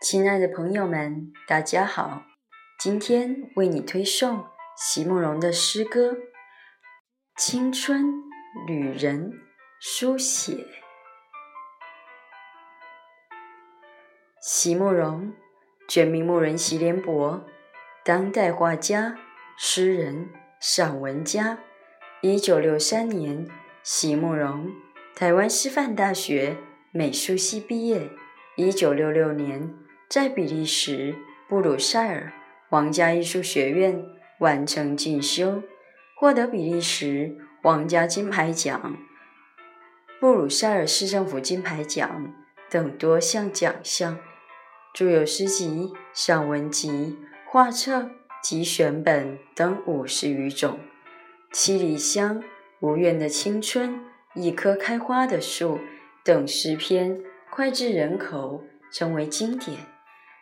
亲爱的朋友们，大家好！今天为你推送席慕容的诗歌《青春旅人》书写。席慕容，全名慕人席联博，当代画家、诗人、散文家。一九六三年，席慕容台湾师范大学美术系毕业。一九六六年。在比利时布鲁塞尔皇家艺术学院完成进修，获得比利时皇家金牌奖、布鲁塞尔市政府金牌奖等多项奖项，著有诗集、散文集、画册及选本等五十余种，《七里香》《无怨的青春》《一棵开花的树》等诗篇脍炙人口，成为经典。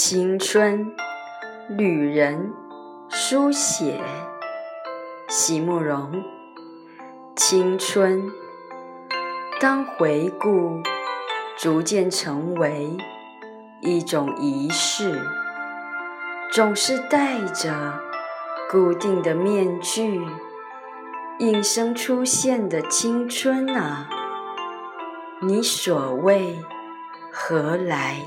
青春旅人书写席慕容。青春当回顾，逐渐成为一种仪式，总是戴着固定的面具，应声出现的青春啊，你所谓何来？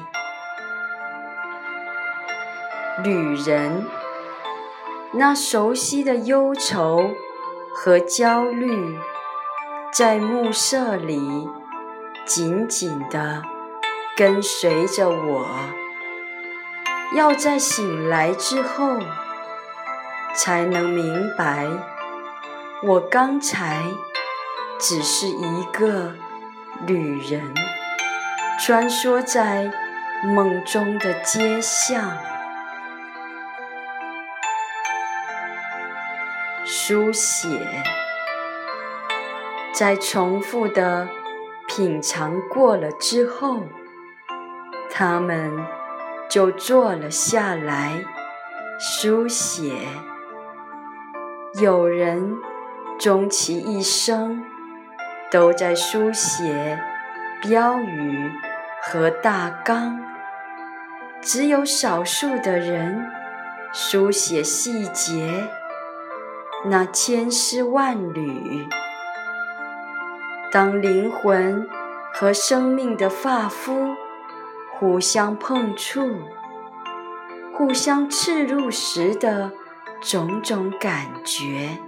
旅人，那熟悉的忧愁和焦虑，在暮色里紧紧地跟随着我。要在醒来之后，才能明白，我刚才只是一个旅人，穿梭在梦中的街巷。书写，在重复的品尝过了之后，他们就坐了下来书写。有人终其一生都在书写标语和大纲，只有少数的人书写细节。那千丝万缕，当灵魂和生命的发肤互相碰触、互相刺入时的种种感觉。